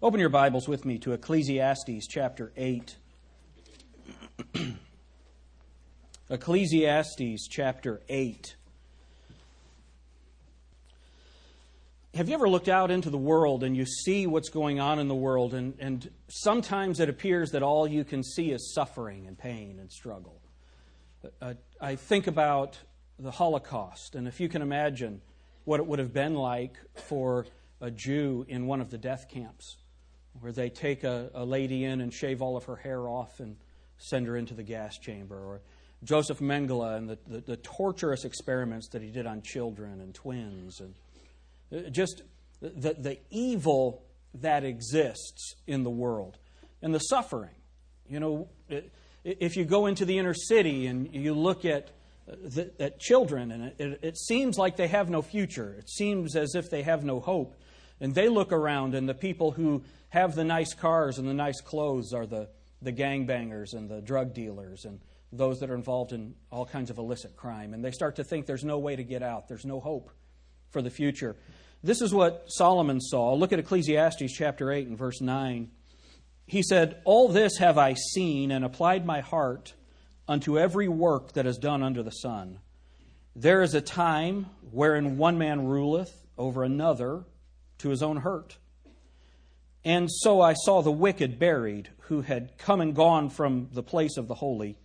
Open your Bibles with me to Ecclesiastes chapter 8. Ecclesiastes chapter 8. Have you ever looked out into the world and you see what's going on in the world, and, and sometimes it appears that all you can see is suffering and pain and struggle? Uh, I think about the Holocaust, and if you can imagine what it would have been like for a Jew in one of the death camps where they take a, a lady in and shave all of her hair off and send her into the gas chamber, or Joseph Mengele and the, the, the torturous experiments that he did on children and twins, and uh, just the, the evil that exists in the world and the suffering. You know, if you go into the inner city and you look at uh, the, at children, and it, it, seems like they have no future. It seems as if they have no hope. And they look around, and the people who have the nice cars and the nice clothes are the, the gangbangers and the drug dealers and those that are involved in all kinds of illicit crime. And they start to think there's no way to get out, there's no hope for the future. This is what Solomon saw. Look at Ecclesiastes chapter 8 and verse 9. He said, All this have I seen and applied my heart unto every work that is done under the sun. There is a time wherein one man ruleth over another to his own hurt. And so I saw the wicked buried, who had come and gone from the place of the holy,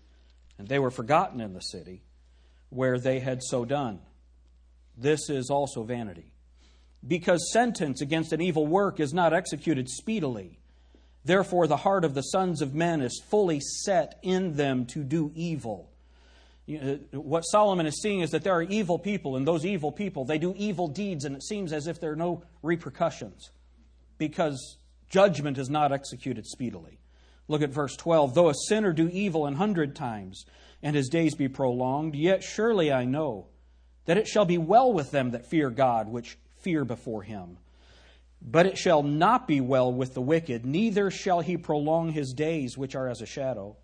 and they were forgotten in the city where they had so done. This is also vanity. Because sentence against an evil work is not executed speedily. Therefore, the heart of the sons of men is fully set in them to do evil. Uh, what Solomon is seeing is that there are evil people, and those evil people, they do evil deeds, and it seems as if there are no repercussions because Judgment is not executed speedily. Look at verse 12. Though a sinner do evil an hundred times, and his days be prolonged, yet surely I know that it shall be well with them that fear God, which fear before him. But it shall not be well with the wicked, neither shall he prolong his days, which are as a shadow,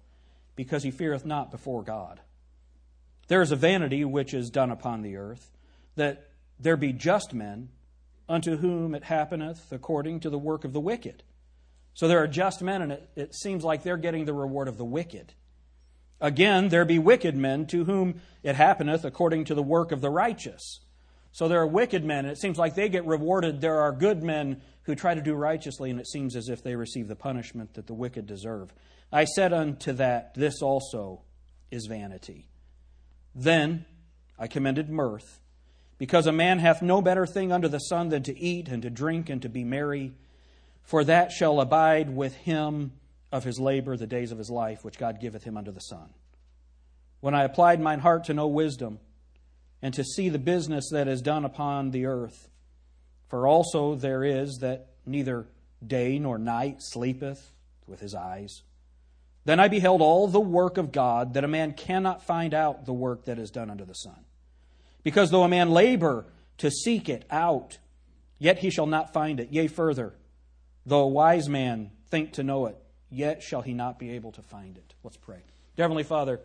because he feareth not before God. There is a vanity which is done upon the earth, that there be just men, unto whom it happeneth according to the work of the wicked. So there are just men, and it, it seems like they're getting the reward of the wicked. Again, there be wicked men to whom it happeneth according to the work of the righteous. So there are wicked men, and it seems like they get rewarded. There are good men who try to do righteously, and it seems as if they receive the punishment that the wicked deserve. I said unto that, This also is vanity. Then I commended mirth because a man hath no better thing under the sun than to eat and to drink and to be merry, for that shall abide with him of his labor the days of his life, which God giveth him under the sun. When I applied mine heart to know wisdom, and to see the business that is done upon the earth, for also there is that neither day nor night sleepeth with his eyes. Then I beheld all the work of God, that a man cannot find out the work that is done under the sun. Because though a man labor to seek it out, yet he shall not find it. Yea, further, though a wise man think to know it, yet shall he not be able to find it. Let's pray. Dear Heavenly Father,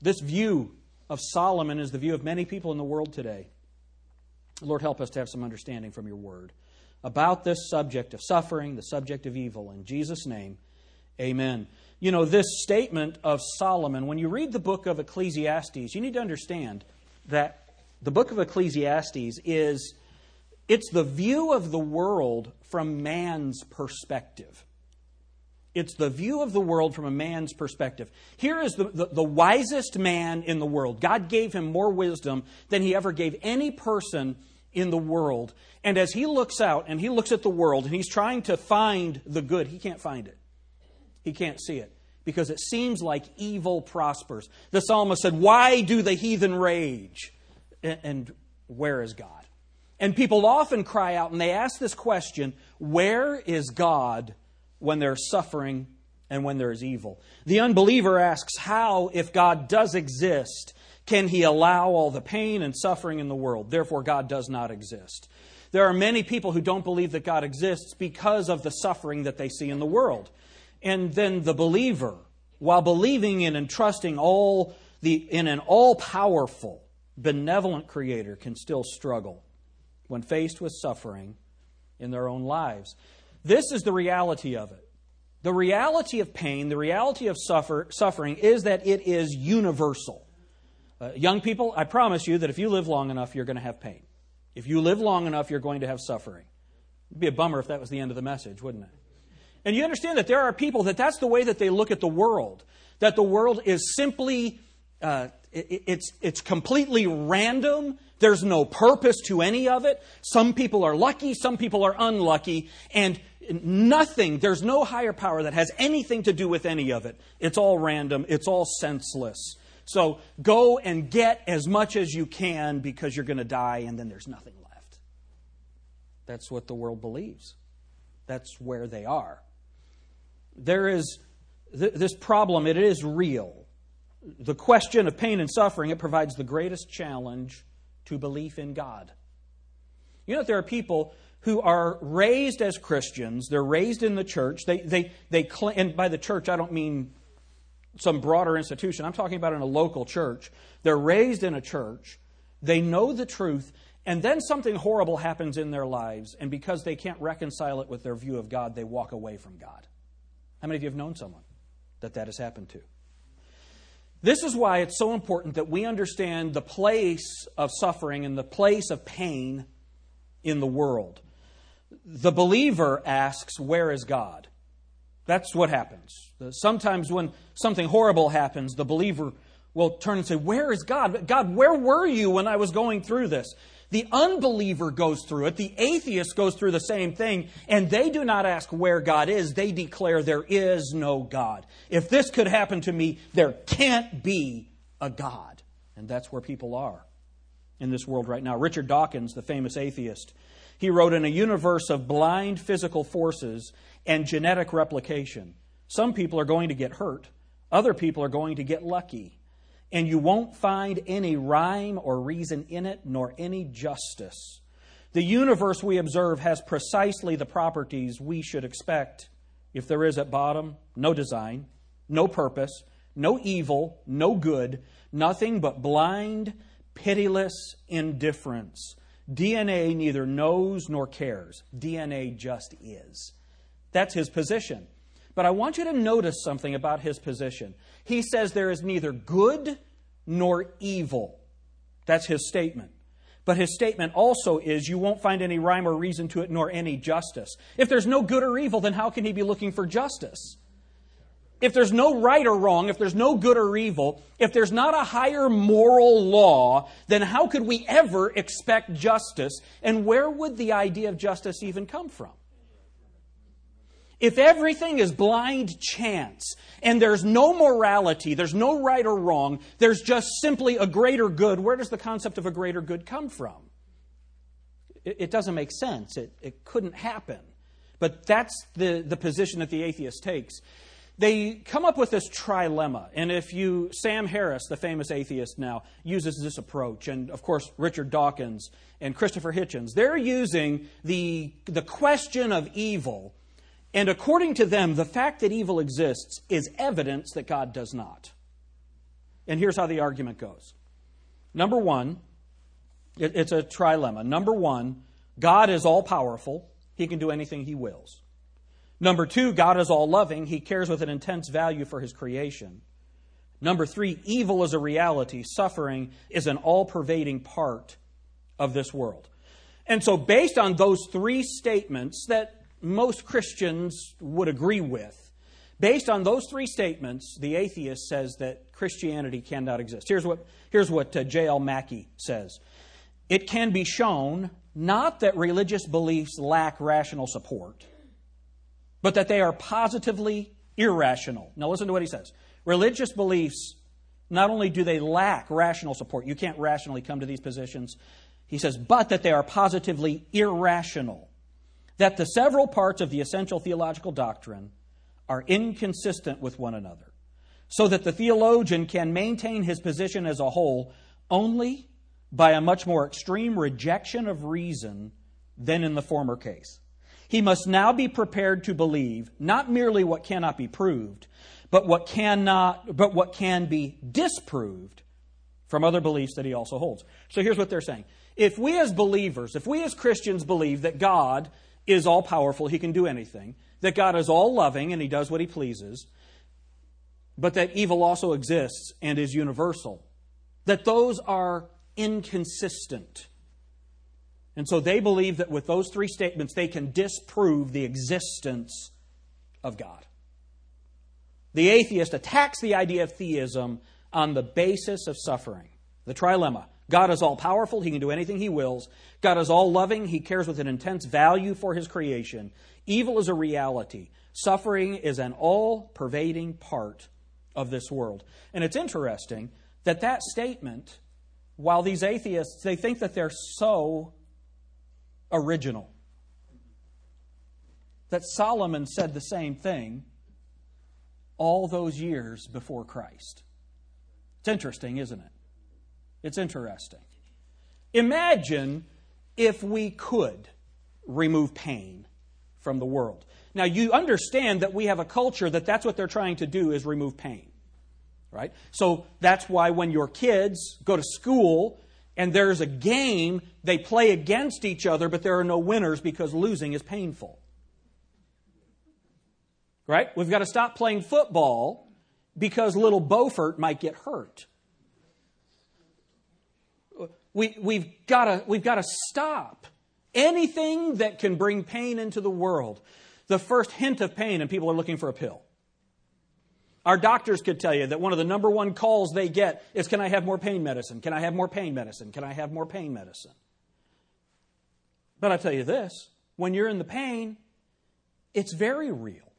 this view of Solomon is the view of many people in the world today. Lord, help us to have some understanding from your word about this subject of suffering, the subject of evil. In Jesus' name, amen. You know, this statement of Solomon, when you read the book of Ecclesiastes, you need to understand that the book of Ecclesiastes is it's the view of the world from man's perspective. It's the view of the world from a man's perspective. Here is the, the, the, wisest man in the world. God gave him more wisdom than he ever gave any person in the world. And as he looks out and he looks at the world and he's trying to find the good, he can't find it. He can't see it because it seems like evil prospers. The psalmist said, Why do the heathen rage? And where is God? And people often cry out and they ask this question where is God when there's suffering and when there is evil? The unbeliever asks, how, if God does exist, can he allow all the pain and suffering in the world? Therefore, God does not exist. There are many people who don't believe that God exists because of the suffering that they see in the world. And then the believer, while believing in and trusting all the, in an all powerful, benevolent Creator can still struggle when faced with suffering in their own lives. This is the reality of it. The reality of pain, the reality of suffer, suffering, is that it is universal. Uh, young people, I promise you that if you live long enough, you're going to have pain. If you live long enough, you're going to have suffering. It'd be a bummer if that was the end of the message, wouldn't it? And you understand that there are people that that's the way that they look at the world, that the world is simply, uh, it, it's, it's completely random. There's no purpose to any of it. Some people are lucky, some people are unlucky, and nothing, there's no higher power that has anything to do with any of it. It's all random, it's all senseless. So go and get as much as you can because you're going to die and then there's nothing left. That's what the world believes. That's where they are. There is th- this problem, it is real. The question of pain and suffering, it provides the greatest challenge to belief in God. You know, there are people who are raised as Christians, they're raised in the church. They, they, they, and by the church, I don't mean some broader institution. I'm talking about in a local church. They're raised in a church. They know the truth. And then something horrible happens in their lives. And because they can't reconcile it with their view of God, they walk away from God. How many of you have known someone that that has happened to? This is why it's so important that we understand the place of suffering and the place of pain in the world. The believer asks, Where is God? That's what happens. Sometimes when something horrible happens, the believer will turn and say, Where is God? God, where were you when I was going through this? The unbeliever goes through it. The atheist goes through the same thing. And they do not ask where God is. They declare there is no God. If this could happen to me, there can't be a God. And that's where people are in this world right now. Richard Dawkins, the famous atheist, he wrote In a universe of blind physical forces and genetic replication, some people are going to get hurt, other people are going to get lucky. And you won't find any rhyme or reason in it, nor any justice. The universe we observe has precisely the properties we should expect if there is at bottom no design, no purpose, no evil, no good, nothing but blind, pitiless indifference. DNA neither knows nor cares. DNA just is. That's his position. But I want you to notice something about his position. He says there is neither good nor evil. That's his statement. But his statement also is you won't find any rhyme or reason to it nor any justice. If there's no good or evil, then how can he be looking for justice? if there's no right or wrong, if there's no good or evil, if there's not a higher moral law, then how could we ever expect justice? And where would the idea of justice even come from? If everything is blind chance and there's no morality, there's no right or wrong, there's just simply a greater good, where does the concept of a greater good come from? It, it doesn't make sense. It, it couldn't happen. But that's the, the position that the atheist takes they come up with this trilemma. And if you, Sam Harris, the famous atheist now, uses this approach, and of course, Richard Dawkins and Christopher Hitchens, they're using the, the question of evil. And according to them, the fact that evil exists is evidence that God does not. And here's how the argument goes. Number one, it, it's a trilemma. Number one, God is all powerful, He can do anything He wills. Number two, God is all loving. He cares with an intense value for his creation. Number three, evil is a reality. Suffering is an all pervading part of this world. And so, based on those three statements that most Christians would agree with, based on those three statements, the atheist says that Christianity cannot exist. Here's what, here's what uh, J.L. Mackie says It can be shown not that religious beliefs lack rational support but that they are positively irrational. Now, listen to what he says. Religious beliefs, not only do they lack rational support, you can't rationally come to these positions, he says, but that they are positively irrational. That the several parts of the essential theological doctrine are inconsistent with one another, so that the theologian can maintain his position as a whole only by a much more extreme rejection of reason than in the former case. He must now be prepared to believe not merely what cannot be proved, but what cannot but what can be disproved from other beliefs that he also holds. So here's what they're saying. If we as believers, if we as Christians believe that God is all powerful, he can do anything, that God is all loving and he does what he pleases, but that evil also exists and is universal. That those are inconsistent. And so they believe that with those three statements, they can disprove the existence of God. The atheist attacks the idea of theism on the basis of suffering. The trilemma God is all powerful, He can do anything He wills. God is all loving, He cares with an intense value for His creation. Evil is a reality, suffering is an all pervading part of this world. And it's interesting that that statement, while these atheists, they think that they're so original, that Solomon said the same thing all those years before Christ. It's interesting, isn't it? It's interesting. Imagine if we could remove pain from the world. Now, you understand that we have a culture that that's what they're trying to do is remove pain. Right? So that's why when your kids go to school and there's a game, they play against each other, but there are no winners because losing is painful. Right? We've got to stop playing football because little Beaufort might get hurt. We, we've got we've to stop anything that can bring pain into the world. The first hint of pain, and people are looking for a pill. Our doctors could tell you that one of the number one calls they get is Can I have more pain medicine? Can I have more pain medicine? Can I have more pain medicine? But I tell you this when you're in the pain, it's very real.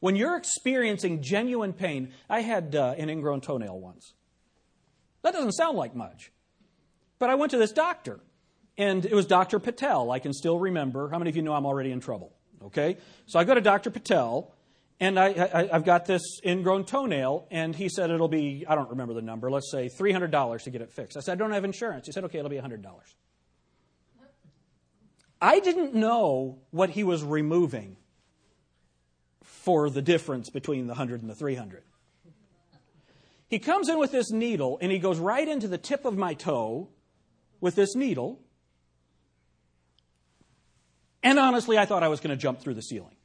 When you're experiencing genuine pain, I had uh, an ingrown toenail once. That doesn't sound like much. But I went to this doctor, and it was Dr. Patel. I can still remember. How many of you know I'm already in trouble? Okay? So I go to Dr. Patel, and I, have got this ingrown toenail, and he said it'll be, I don't remember the number, let's say $300 to get it fixed. I said, I don't have insurance. He said, okay, it'll be $100. I didn't know what he was removing for the difference between the 100 and the 300. He comes in with this needle, and he goes right into the tip of my toe, with this needle. And honestly, I thought I was going to jump through the ceiling.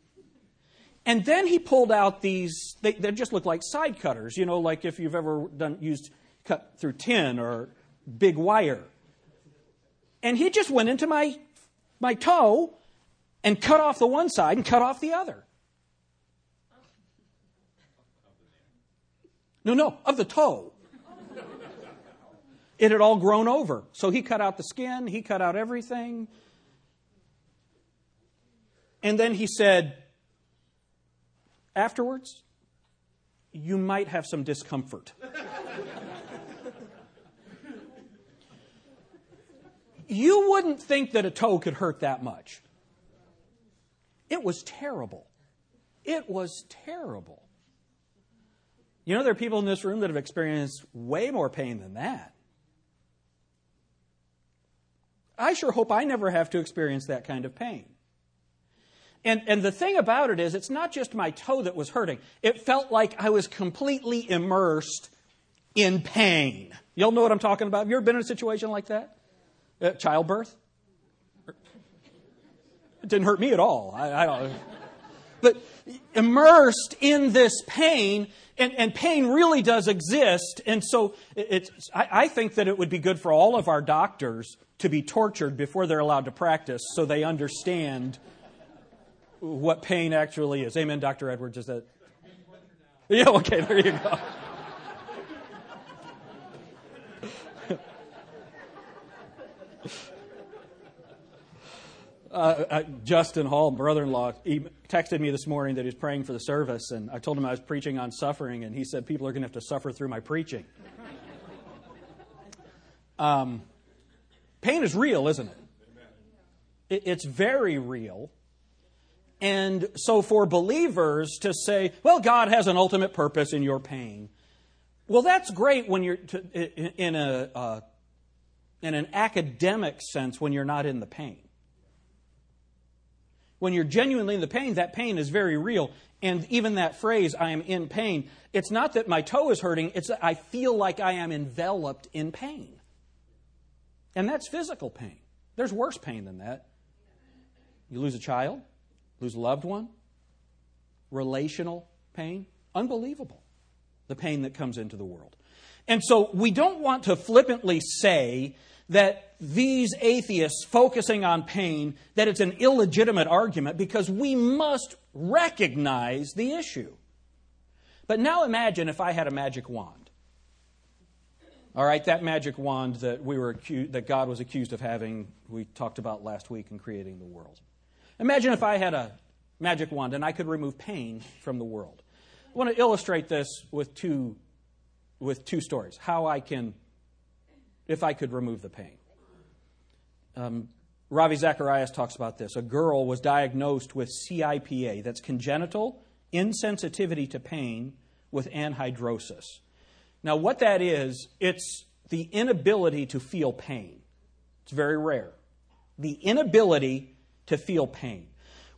And then he pulled out these, they, they, just look like side cutters, you know, like if you've ever done, used cut through tin or big wire. And he just went into my, my toe and cut off the one side and cut off the other. No, no, of the toe. It had all grown over. So he cut out the skin, he cut out everything. And then he said, afterwards, you might have some discomfort. you wouldn't think that a toe could hurt that much. It was terrible. It was terrible. You know, there are people in this room that have experienced way more pain than that. I sure hope I never have to experience that kind of pain. And, and the thing about it is, it's not just my toe that was hurting. It felt like I was completely immersed in pain. Y'all know what I'm talking about? Have you ever been in a situation like that? Uh, childbirth? It didn't hurt me at all. I, I don't. But immersed in this pain, and, and pain really does exist. And so it's, I, I think that it would be good for all of our doctors to be tortured before they're allowed to practice so they understand what pain actually is. Amen, Dr. Edwards. Is that? Yeah, okay, there you go. Uh, uh, Justin Hall, brother-in-law, he texted me this morning that he's praying for the service, and I told him I was preaching on suffering, and he said people are going to have to suffer through my preaching. Um, Pain is real, isn't it? It's very real. And so, for believers to say, well, God has an ultimate purpose in your pain, well, that's great when you're to, in, a, uh, in an academic sense when you're not in the pain. When you're genuinely in the pain, that pain is very real. And even that phrase, I am in pain, it's not that my toe is hurting, it's that I feel like I am enveloped in pain. And that's physical pain. There's worse pain than that. You lose a child, lose a loved one, relational pain. Unbelievable, the pain that comes into the world. And so we don't want to flippantly say that these atheists focusing on pain, that it's an illegitimate argument because we must recognize the issue. But now imagine if I had a magic wand. All right, that magic wand that we were accused, that God was accused of having, we talked about last week in creating the world. Imagine if I had a magic wand and I could remove pain from the world. I want to illustrate this with two with two stories. How I can if I could remove the pain. Um, Ravi Zacharias talks about this. A girl was diagnosed with CIPA, that's congenital insensitivity to pain with anhidrosis. Now, what that is, it's the inability to feel pain. It's very rare. The inability to feel pain.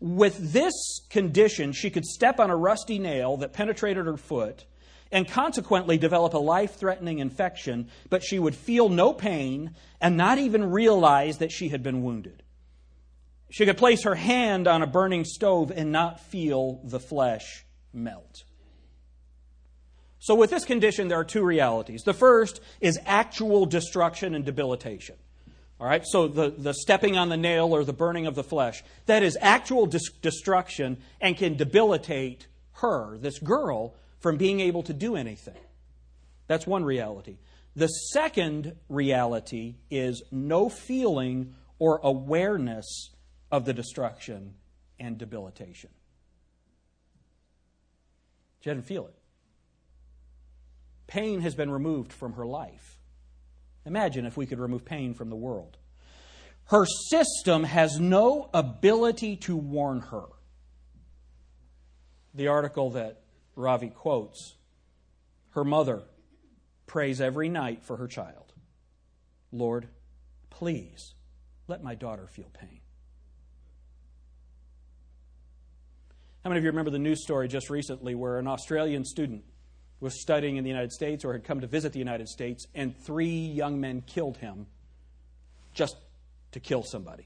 With this condition, she could step on a rusty nail that penetrated her foot and consequently develop a life threatening infection, but she would feel no pain and not even realize that she had been wounded. She could place her hand on a burning stove and not feel the flesh melt. So, with this condition, there are two realities. The first is actual destruction and debilitation. All right, so the, the stepping on the nail or the burning of the flesh, that is actual dis- destruction and can debilitate her, this girl, from being able to do anything. That's one reality. The second reality is no feeling or awareness of the destruction and debilitation. She didn't feel it. Pain has been removed from her life. Imagine if we could remove pain from the world. Her system has no ability to warn her. The article that Ravi quotes her mother prays every night for her child Lord, please let my daughter feel pain. How many of you remember the news story just recently where an Australian student was studying in the United States or had come to visit the United States and three young men killed him just to kill somebody?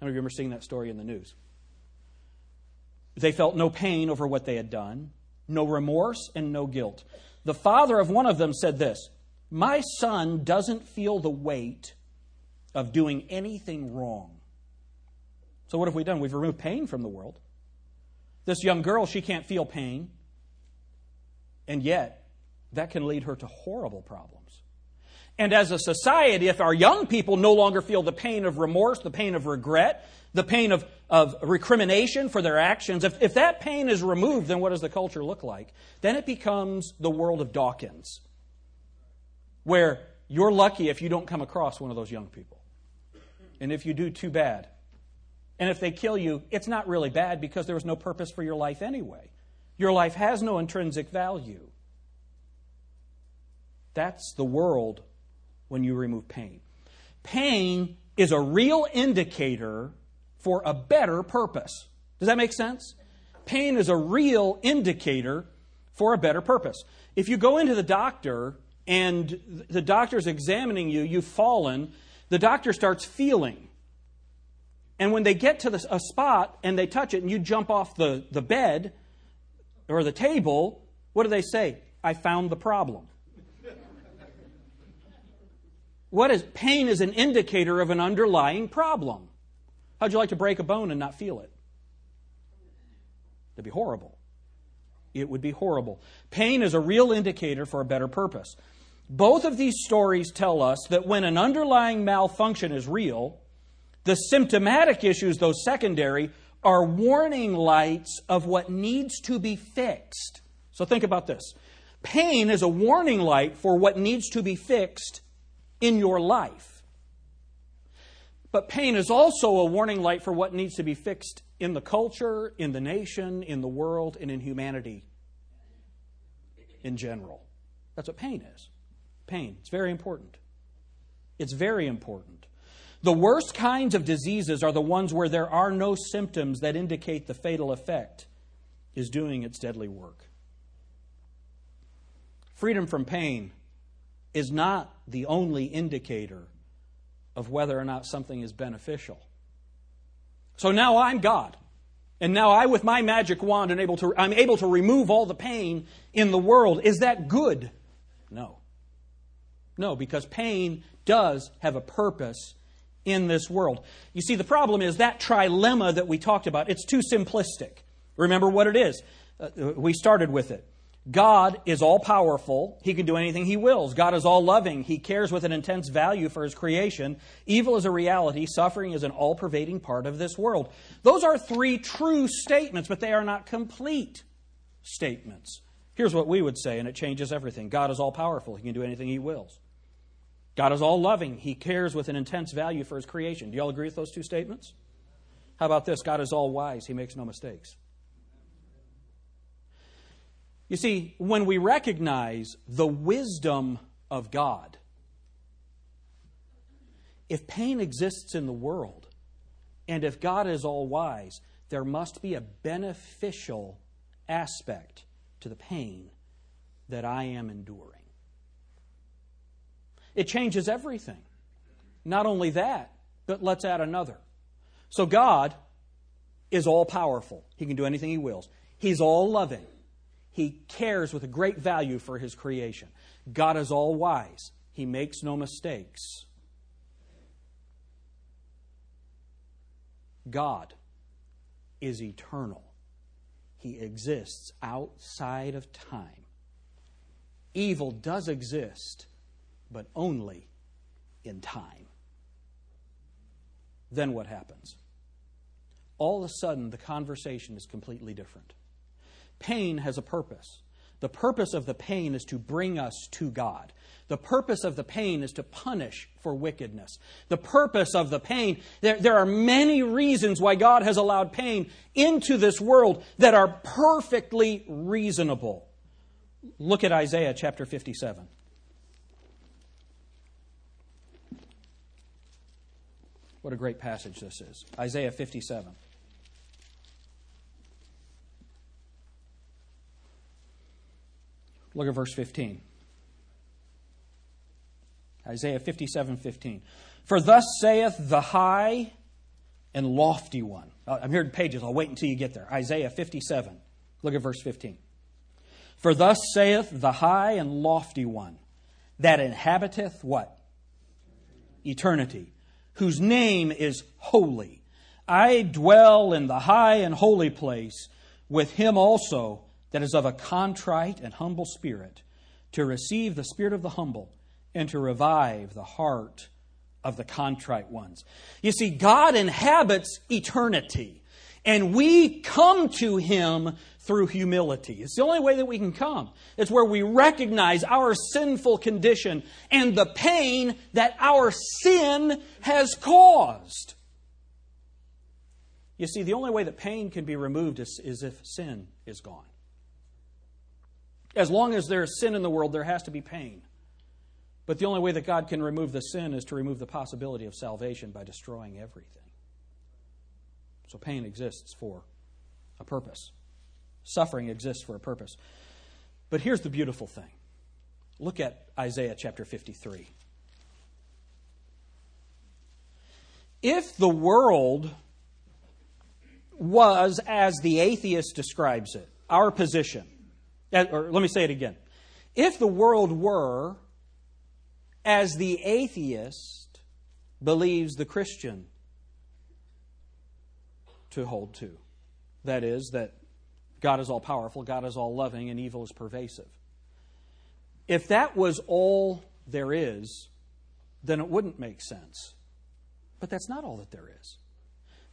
How many of you remember seeing that story in the news? They felt no pain over what they had done no remorse, and no guilt. The father of one of them said this My son doesn't feel the weight of doing anything wrong. So, what have we done? We've removed pain from the world. This young girl, she can't feel pain. And yet, that can lead her to horrible problems. And as a society, if our young people no longer feel the pain of remorse, the pain of regret, the pain of, of recrimination for their actions, if, if that pain is removed, then what does the culture look like? Then it becomes the world of Dawkins, where you're lucky if you don't come across one of those young people. And if you do, too bad. And if they kill you, it's not really bad because there was no purpose for your life anyway. Your life has no intrinsic value. That's the world when you remove pain. Pain is a real indicator for a better purpose. Does that make sense? Pain is a real indicator for a better purpose. If you go into the doctor and the doctor's examining you, you've fallen, the doctor starts feeling. And when they get to the, a spot and they touch it and you jump off the, the bed or the table, what do they say? I found the problem. What is pain is an indicator of an underlying problem. How'd you like to break a bone and not feel it? That'd be horrible. It would be horrible. Pain is a real indicator for a better purpose. Both of these stories tell us that when an underlying malfunction is real, the symptomatic issues, though secondary, are warning lights of what needs to be fixed. So think about this. Pain is a warning light for what needs to be fixed in your life. But pain is also a warning light for what needs to be fixed in the culture, in the nation, in the world, and in humanity in general. That's what pain is. Pain. It's very important. It's very important. The worst kinds of diseases are the ones where there are no symptoms that indicate the fatal effect is doing its deadly work. Freedom from pain is not the only indicator of whether or not something is beneficial. So now I'm God. And now I, with my magic wand, am able to, I'm able to remove all the pain in the world. Is that good? No. No, because pain does have a purpose in this world. You see, the problem is that trilemma that we talked about, it's too simplistic. Remember what it is. Uh, we started with it. God is all powerful. He can do anything he wills. God is all loving. He cares with an intense value for his creation. Evil is a reality. Suffering is an all pervading part of this world. Those are three true statements, but they are not complete statements. Here's what we would say, and it changes everything God is all powerful. He can do anything he wills. God is all loving. He cares with an intense value for his creation. Do you all agree with those two statements? How about this? God is all wise. He makes no mistakes. You see, when we recognize the wisdom of God, if pain exists in the world, and if God is all wise, there must be a beneficial aspect to the pain that I am enduring. It changes everything. Not only that, but let's add another. So God is all powerful. He can do anything He wills. He's all loving. He cares with a great value for his creation. God is all wise, he makes no mistakes. God is eternal. He exists outside of time. Evil does exist, but only in time. Then what happens? All of a sudden, the conversation is completely different. Pain has a purpose. The purpose of the pain is to bring us to God. The purpose of the pain is to punish for wickedness. The purpose of the pain, there, there, are many reasons why God has allowed pain into this world that are perfectly reasonable. Look at Isaiah chapter 57. What a great passage this is. Isaiah 57. Look at verse 15. Isaiah 57 15. For thus saith the high and lofty one. Uh, I'm here in pages. I'll wait until you get there. Isaiah 57. Look at verse 15. For thus saith the high and lofty one that inhabiteth what? Eternity, whose name is holy. I dwell in the high and holy place with him also that is of a contrite and humble spirit, to receive the spirit of the humble and to revive the heart of the contrite ones. You see, God inhabits eternity, and we come to Him through humility. It's the only way that we can come. It's where we recognize our sinful condition and the pain that our sin has caused. You see, the only way that pain can be removed is, is if sin is gone. As long as there is sin in the world, there has to be pain. But the only way that God can remove the sin is to remove the possibility of salvation by destroying everything. So pain exists for a purpose, suffering exists for a purpose. But here's the beautiful thing look at Isaiah chapter 53. If the world was as the atheist describes it, our position, or let me say it again. If the world were as the atheist believes the Christian to hold to, that is, that God is all powerful, God is all loving, and evil is pervasive. If that was all there is, then it wouldn't make sense. But that's not all that there is.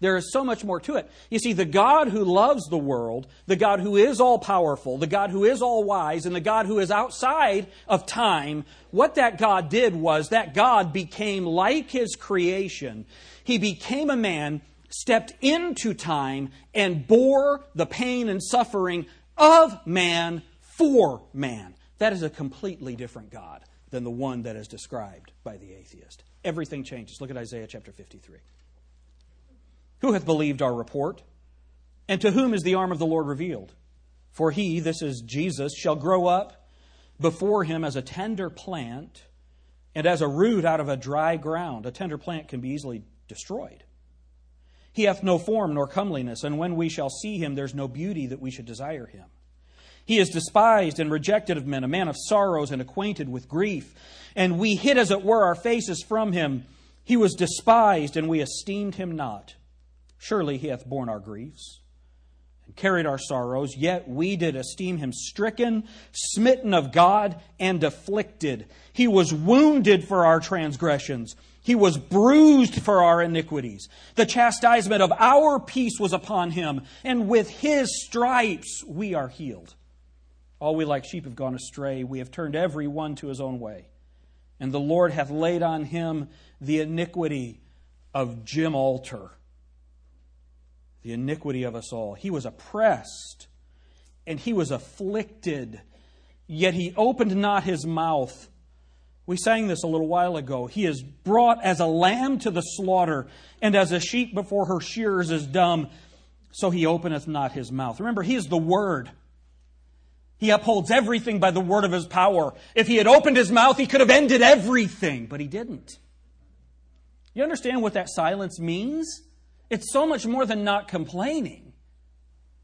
There is so much more to it. You see, the God who loves the world, the God who is all powerful, the God who is all wise, and the God who is outside of time, what that God did was that God became like his creation. He became a man, stepped into time, and bore the pain and suffering of man for man. That is a completely different God than the one that is described by the atheist. Everything changes. Look at Isaiah chapter 53. Who hath believed our report? And to whom is the arm of the Lord revealed? For he, this is Jesus, shall grow up before him as a tender plant and as a root out of a dry ground. A tender plant can be easily destroyed. He hath no form nor comeliness, and when we shall see him, there's no beauty that we should desire him. He is despised and rejected of men, a man of sorrows and acquainted with grief. And we hid, as it were, our faces from him. He was despised, and we esteemed him not. Surely he hath borne our griefs and carried our sorrows, yet we did esteem him stricken, smitten of God, and afflicted. He was wounded for our transgressions. He was bruised for our iniquities. The chastisement of our peace was upon him, and with his stripes we are healed. All we like sheep have gone astray. We have turned every one to his own way. And the Lord hath laid on him the iniquity of Jim Alter, the iniquity of us all. He was oppressed and he was afflicted, yet he opened not his mouth. We sang this a little while ago. He is brought as a lamb to the slaughter, and as a sheep before her shearers is dumb, so he openeth not his mouth. Remember, he is the Word. He upholds everything by the word of his power. If he had opened his mouth, he could have ended everything, but he didn't. You understand what that silence means? It's so much more than not complaining.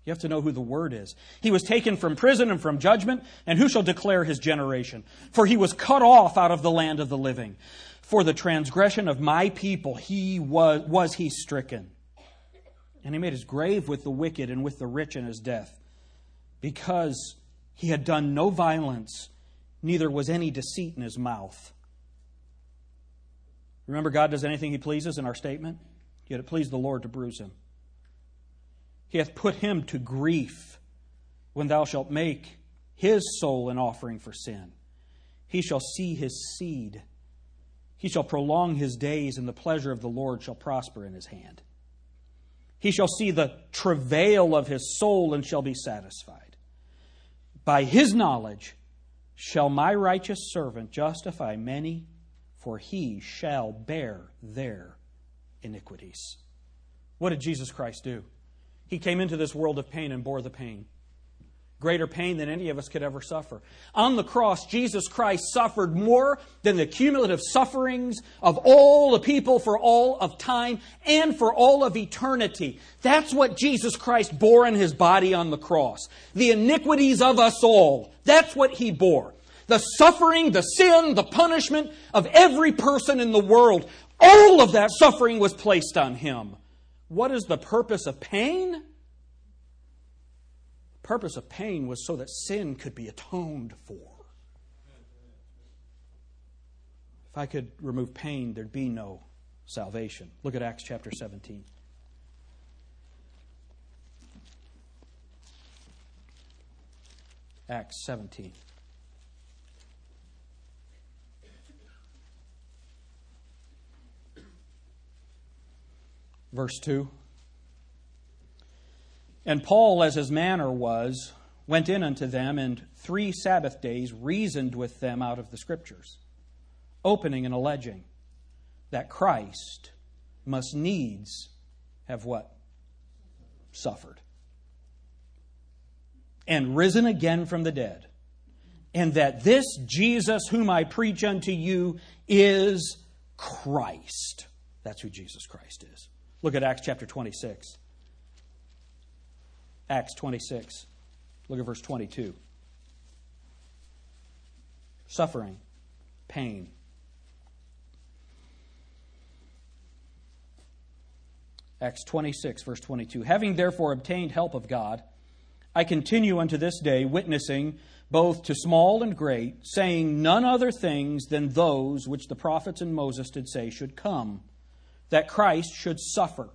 You have to know who the word is. He was taken from prison and from judgment, and who shall declare his generation? For he was cut off out of the land of the living. For the transgression of my people he was, was he stricken. And he made his grave with the wicked and with the rich in his death, because he had done no violence, neither was any deceit in his mouth. Remember, God does anything he pleases in our statement? Yet it pleased the Lord to bruise him. He hath put him to grief when thou shalt make his soul an offering for sin. He shall see his seed. He shall prolong his days, and the pleasure of the Lord shall prosper in his hand. He shall see the travail of his soul and shall be satisfied. By his knowledge shall my righteous servant justify many, for he shall bear their iniquities. What did Jesus Christ do? He came into this world of pain and bore the pain greater pain than any of us could ever suffer. On the cross, Jesus Christ suffered more than the cumulative sufferings of all the people for all of time and for all of eternity. That's what Jesus Christ bore in his body on the cross. The iniquities of us all. That's what he bore. The suffering, the sin, the punishment of every person in the world. All of that suffering was placed on him. What is the purpose of pain? The purpose of pain was so that sin could be atoned for. If I could remove pain, there'd be no salvation. Look at Acts chapter 17. Acts 17. Verse 2. And Paul, as his manner was, went in unto them, and three Sabbath days reasoned with them out of the Scriptures, opening and alleging that Christ must needs have what? Suffered. And risen again from the dead. And that this Jesus whom I preach unto you is Christ. That's who Jesus Christ is. Look at Acts chapter 26. Acts 26. Look at verse 22. Suffering, pain. Acts 26, verse 22. Having therefore obtained help of God, I continue unto this day, witnessing both to small and great, saying none other things than those which the prophets and Moses did say should come, that Christ should suffer,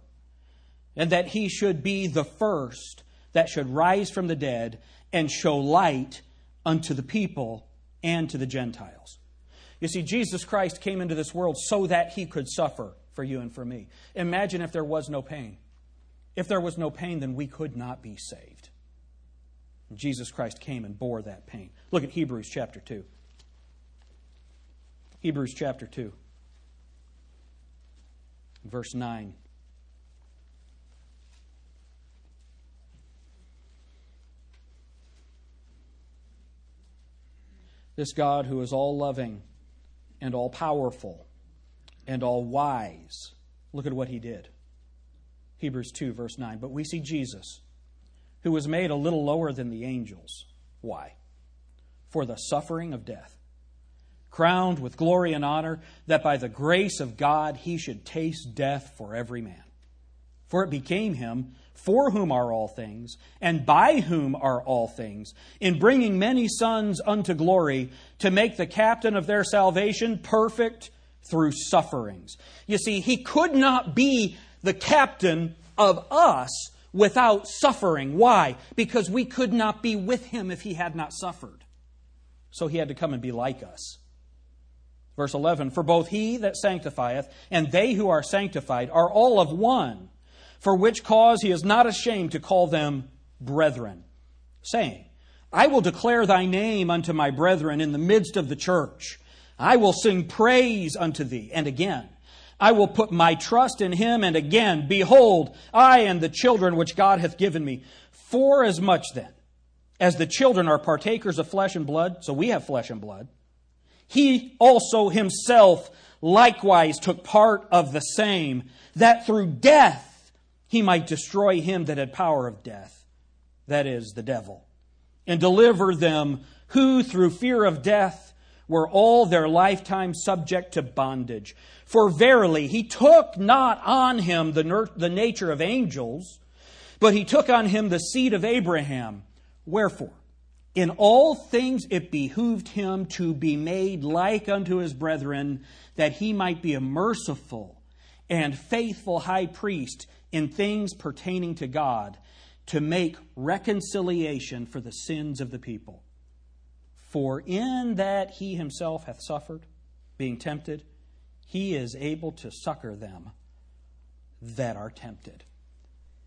and that he should be the first that should rise from the dead and show light unto the people and to the Gentiles. You see, Jesus Christ came into this world so that he could suffer for you and for me. Imagine if there was no pain. If there was no pain, then we could not be saved. Jesus Christ came and bore that pain. Look at Hebrews chapter 2. Hebrews chapter 2, verse 9. This God who is all loving and all powerful and all wise. Look at what he did. Hebrews 2, verse 9. But we see Jesus, who was made a little lower than the angels. Why? For the suffering of death, crowned with glory and honor, that by the grace of God he should taste death for every man. For it became him, for whom are all things, and by whom are all things, in bringing many sons unto glory, to make the captain of their salvation perfect through sufferings. You see, he could not be the captain of us without suffering. Why? Because we could not be with him if he had not suffered. So he had to come and be like us. Verse 11 For both he that sanctifieth and they who are sanctified are all of one, for which cause he is not ashamed to call them brethren, saying, I will declare thy name unto my brethren in the midst of the church. I will sing praise unto thee. And again, I will put my trust in him. And again, behold, I and the children which God hath given me. For as much then as the children are partakers of flesh and blood, so we have flesh and blood, he also himself likewise took part of the same, that through death he might destroy him that had power of death, that is, the devil, and deliver them who through fear of death were all their lifetime subject to bondage. For verily, he took not on him the, the nature of angels, but he took on him the seed of Abraham. Wherefore, in all things it behooved him to be made like unto his brethren, that he might be a merciful and faithful high priest in things pertaining to God, to make reconciliation for the sins of the people. For in that he himself hath suffered, being tempted, he is able to succor them that are tempted.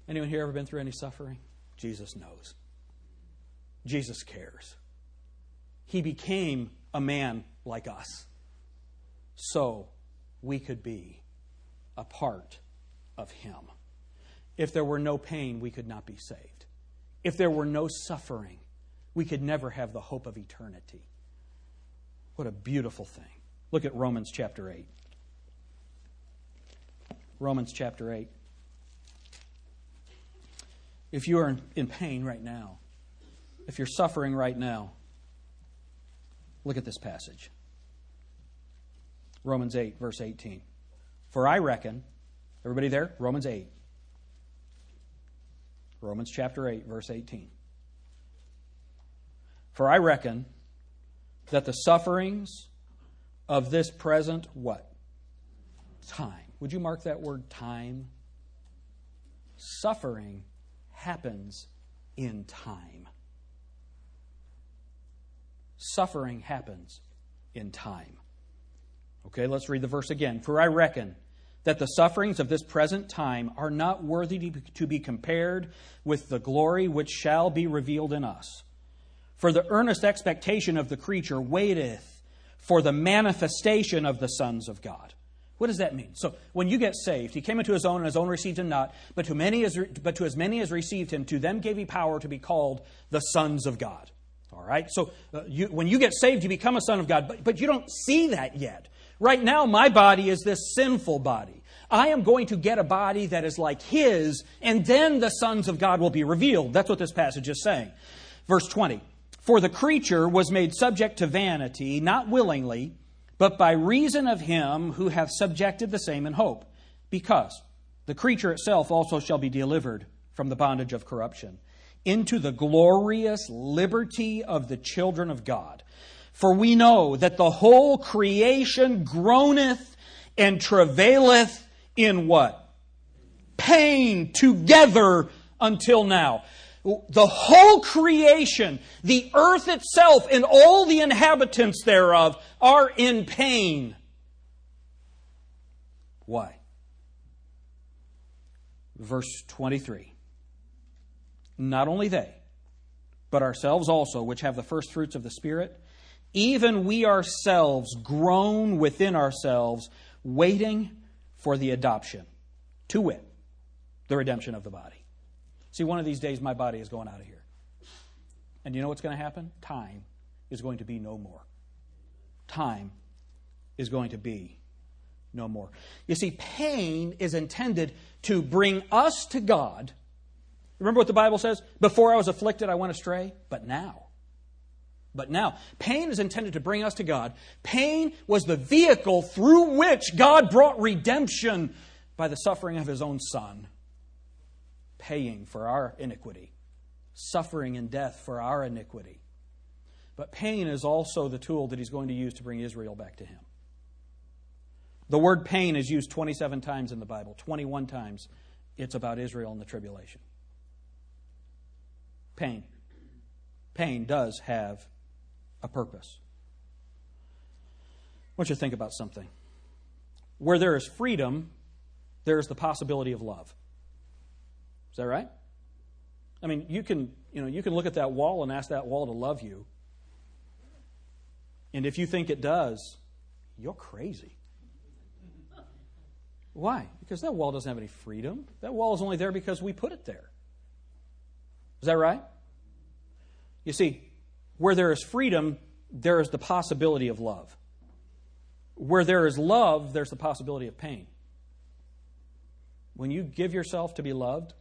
Anyone here ever been through any suffering? Jesus knows. Jesus cares. He became a man like us so we could be a part of him. If there were no pain, we could not be saved. If there were no suffering, we could never have the hope of eternity. What a beautiful thing. Look at Romans chapter 8. Romans chapter 8. If you are in pain right now, if you're suffering right now, look at this passage. Romans 8, verse 18. For I reckon, everybody there? Romans 8. Romans chapter 8, verse 18. For I reckon that the sufferings of this present what? Time. Would you mark that word time? Suffering happens in time. Suffering happens in time. Okay, let's read the verse again. For I reckon that the sufferings of this present time are not worthy to be compared with the glory which shall be revealed in us. For the earnest expectation of the creature waiteth for the manifestation of the sons of God. What does that mean? So when you get saved, he came into his own, and his own received him not. But to many as, but to as many as received him, to them gave he power to be called the sons of God. All right. So uh, you, when you get saved, you become a son of God. But but you don't see that yet. Right now, my body is this sinful body. I am going to get a body that is like his, and then the sons of God will be revealed. That's what this passage is saying. Verse 20. For the creature was made subject to vanity, not willingly, but by reason of him who hath subjected the same in hope, because the creature itself also shall be delivered from the bondage of corruption into the glorious liberty of the children of God. For we know that the whole creation groaneth and travaileth in what? Pain together until now the whole creation, the earth itself, and all the inhabitants thereof are in pain. Why? Verse 23. Not only they, but ourselves also, which have the first fruits of the Spirit, even we ourselves groan within ourselves, waiting for the adoption, to wit, the redemption of the body. See, one of these days my body is going out of here. And you know what's going to happen? Time is going to be no more. Time is going to be no more. You see, pain is intended to bring us to God. Remember what the Bible says? Before I was afflicted, I went astray, but now. But now, pain is intended to bring us to God. Pain was the vehicle through which God brought redemption by the suffering of his own Son, paying for our iniquity, suffering and death for our iniquity. But pain is also the tool that he's going to use to bring Israel back to him. The word pain is used 27 times in the Bible, 21 times it's about Israel and the tribulation. Pain. Pain does have a purpose. I want you to think about something. Where there is freedom, there is the possibility of love. Is that right? I mean, you can, you know, you can look at that wall and ask that wall to love you. And if you think it does, you're crazy. Why? Because that wall doesn't have any freedom. That wall is only there because we put it there. Is that right? You see, where there is freedom, there is the possibility of love. Where there is love, there's the possibility of pain. When you give yourself to be loved,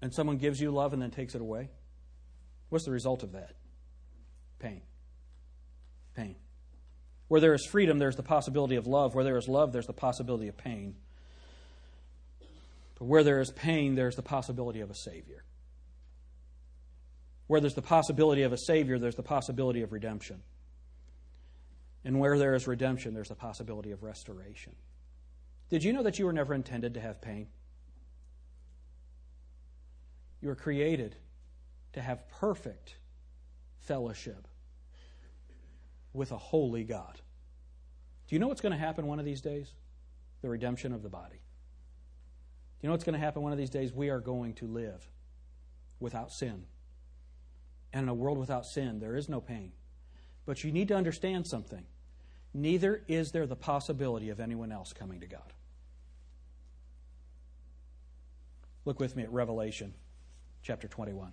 and someone gives you love and then takes it away, what's the result of that? Pain. Pain. Where there is freedom, there's the possibility of love. Where there is love, there's the possibility of pain. But where there is pain, there's the possibility of a Savior. Where there's the possibility of a Savior, there's the possibility of redemption. And where there is redemption, there's the possibility of restoration. Did you know that you were never intended to have pain? You were created to have perfect fellowship with a holy God. Do you know what's going to happen one of these days? The redemption of the body. Do you know what's going to happen one of these days? We are going to live without sin. And in a world without sin, there is no pain. But you need to understand something. Neither is there the possibility of anyone else coming to God. Look with me at Revelation chapter 21.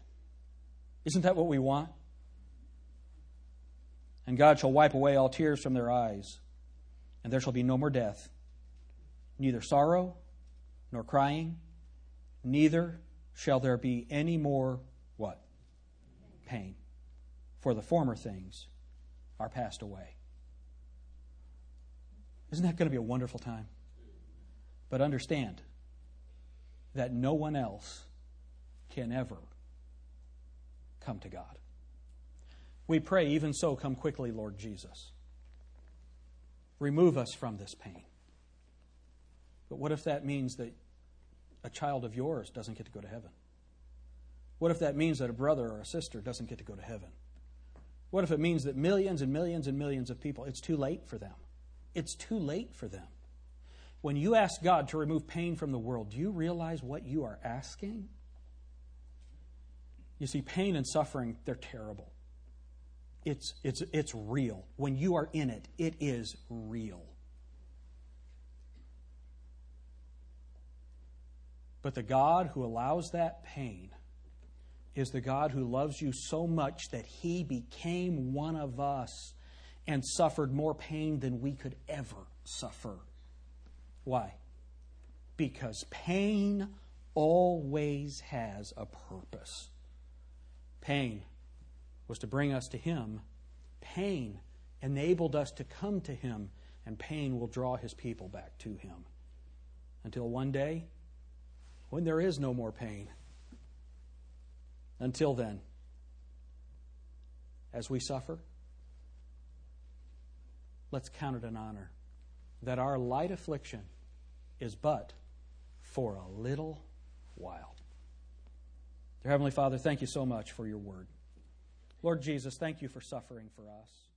Isn't that what we want? And God shall wipe away all tears from their eyes, and there shall be no more death, neither sorrow nor crying, neither shall there be any more what? Pain. For the former things are passed away. Isn't that going to be a wonderful time? But understand that no one else can ever come to God. We pray, even so, come quickly, Lord Jesus. Remove us from this pain. But what if that means that a child of yours doesn't get to go to heaven? What if that means that a brother or a sister doesn't get to go to heaven? What if it means that millions and millions and millions of people, it's too late for them? It's too late for them. When you ask God to remove pain from the world, do you realize what you are asking? You see, pain and suffering, they're terrible. It's, it's, it's real. When you are in it, it is real. But the God who allows that pain is the God who loves you so much that he became one of us and suffered more pain than we could ever suffer. Why? Because pain always has a purpose. Pain was to bring us to Him. Pain enabled us to come to Him, and pain will draw His people back to Him. Until one day, when there is no more pain. Until then, as we suffer, let's count it an honor that our light affliction is but for a little while. Dear Heavenly Father, thank you so much for your word. Lord Jesus, thank you for suffering for us.